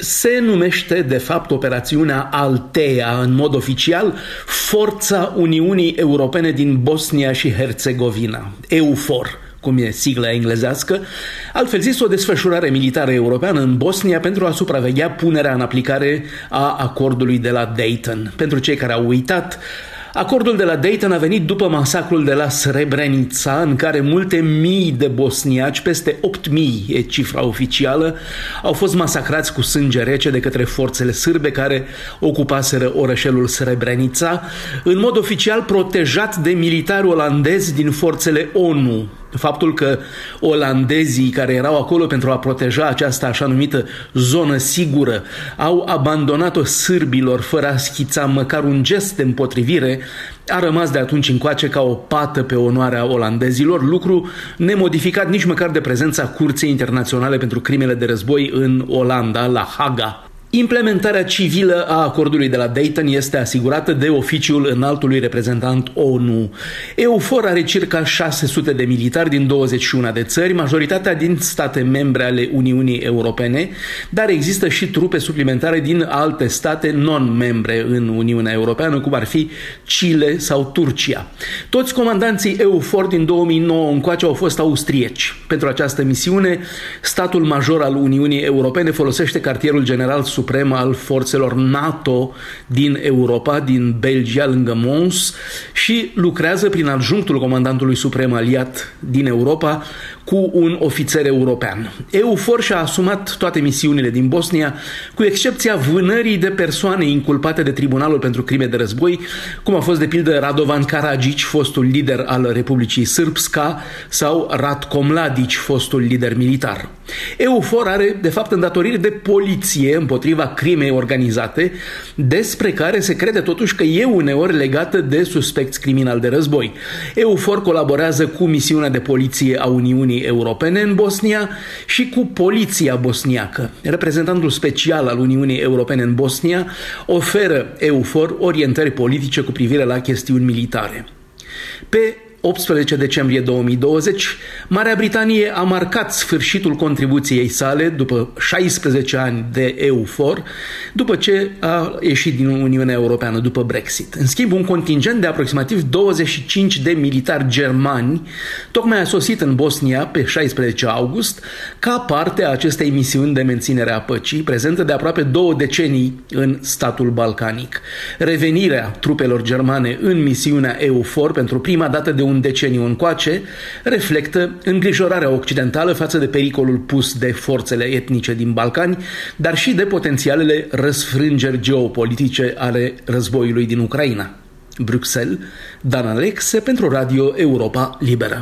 Se numește, de fapt, operațiunea Altea, în mod oficial, Forța Uniunii Europene din Bosnia și Herțegovina, EUFOR cum e sigla englezească, altfel zis o desfășurare militară europeană în Bosnia pentru a supraveghea punerea în aplicare a acordului de la Dayton. Pentru cei care au uitat, Acordul de la Dayton a venit după masacrul de la Srebrenica, în care multe mii de bosniaci, peste 8.000 e cifra oficială, au fost masacrați cu sânge rece de către forțele sârbe care ocupaseră orășelul Srebrenica, în mod oficial protejat de militari olandezi din forțele ONU, Faptul că olandezii care erau acolo pentru a proteja această așa numită zonă sigură au abandonat-o sârbilor fără a schița măcar un gest de împotrivire a rămas de atunci încoace ca o pată pe onoarea olandezilor, lucru nemodificat nici măcar de prezența Curții Internaționale pentru Crimele de Război în Olanda, la Haga. Implementarea civilă a acordului de la Dayton este asigurată de oficiul înaltului reprezentant ONU. EUFOR are circa 600 de militari din 21 de țări, majoritatea din state membre ale Uniunii Europene, dar există și trupe suplimentare din alte state non-membre în Uniunea Europeană, cum ar fi Chile sau Turcia. Toți comandanții EUFOR din 2009 încoace au fost austrieci. Pentru această misiune, statul major al Uniunii Europene folosește cartierul general suprem al forțelor NATO din Europa, din Belgia, lângă Mons și lucrează prin adjunctul comandantului suprem aliat din Europa cu un ofițer european. EUFOR și-a asumat toate misiunile din Bosnia, cu excepția vânării de persoane inculpate de Tribunalul pentru Crime de Război, cum a fost de pildă Radovan Karadzic, fostul lider al Republicii Sârbska, sau Ratko Mladic, fostul lider militar. EUFOR are, de fapt, îndatoriri de poliție împotriva crimei organizate, despre care se crede totuși că e uneori legată de suspecți criminali de război. EUFOR colaborează cu misiunea de poliție a Uniunii Europene în Bosnia și cu poliția bosniacă. Reprezentantul special al Uniunii Europene în Bosnia oferă EUFOR orientări politice cu privire la chestiuni militare. Pe 18 decembrie 2020, Marea Britanie a marcat sfârșitul contribuției sale după 16 ani de EUFOR, după ce a ieșit din Uniunea Europeană după Brexit. În schimb, un contingent de aproximativ 25 de militari germani tocmai a sosit în Bosnia pe 16 august ca parte a acestei misiuni de menținere a păcii, prezentă de aproape două decenii în statul balcanic. Revenirea trupelor germane în misiunea EUFOR pentru prima dată de un deceniu încoace, reflectă îngrijorarea occidentală față de pericolul pus de forțele etnice din Balcani, dar și de potențialele răsfrângeri geopolitice ale războiului din Ucraina. Bruxelles, Dan Alexe pentru Radio Europa Liberă.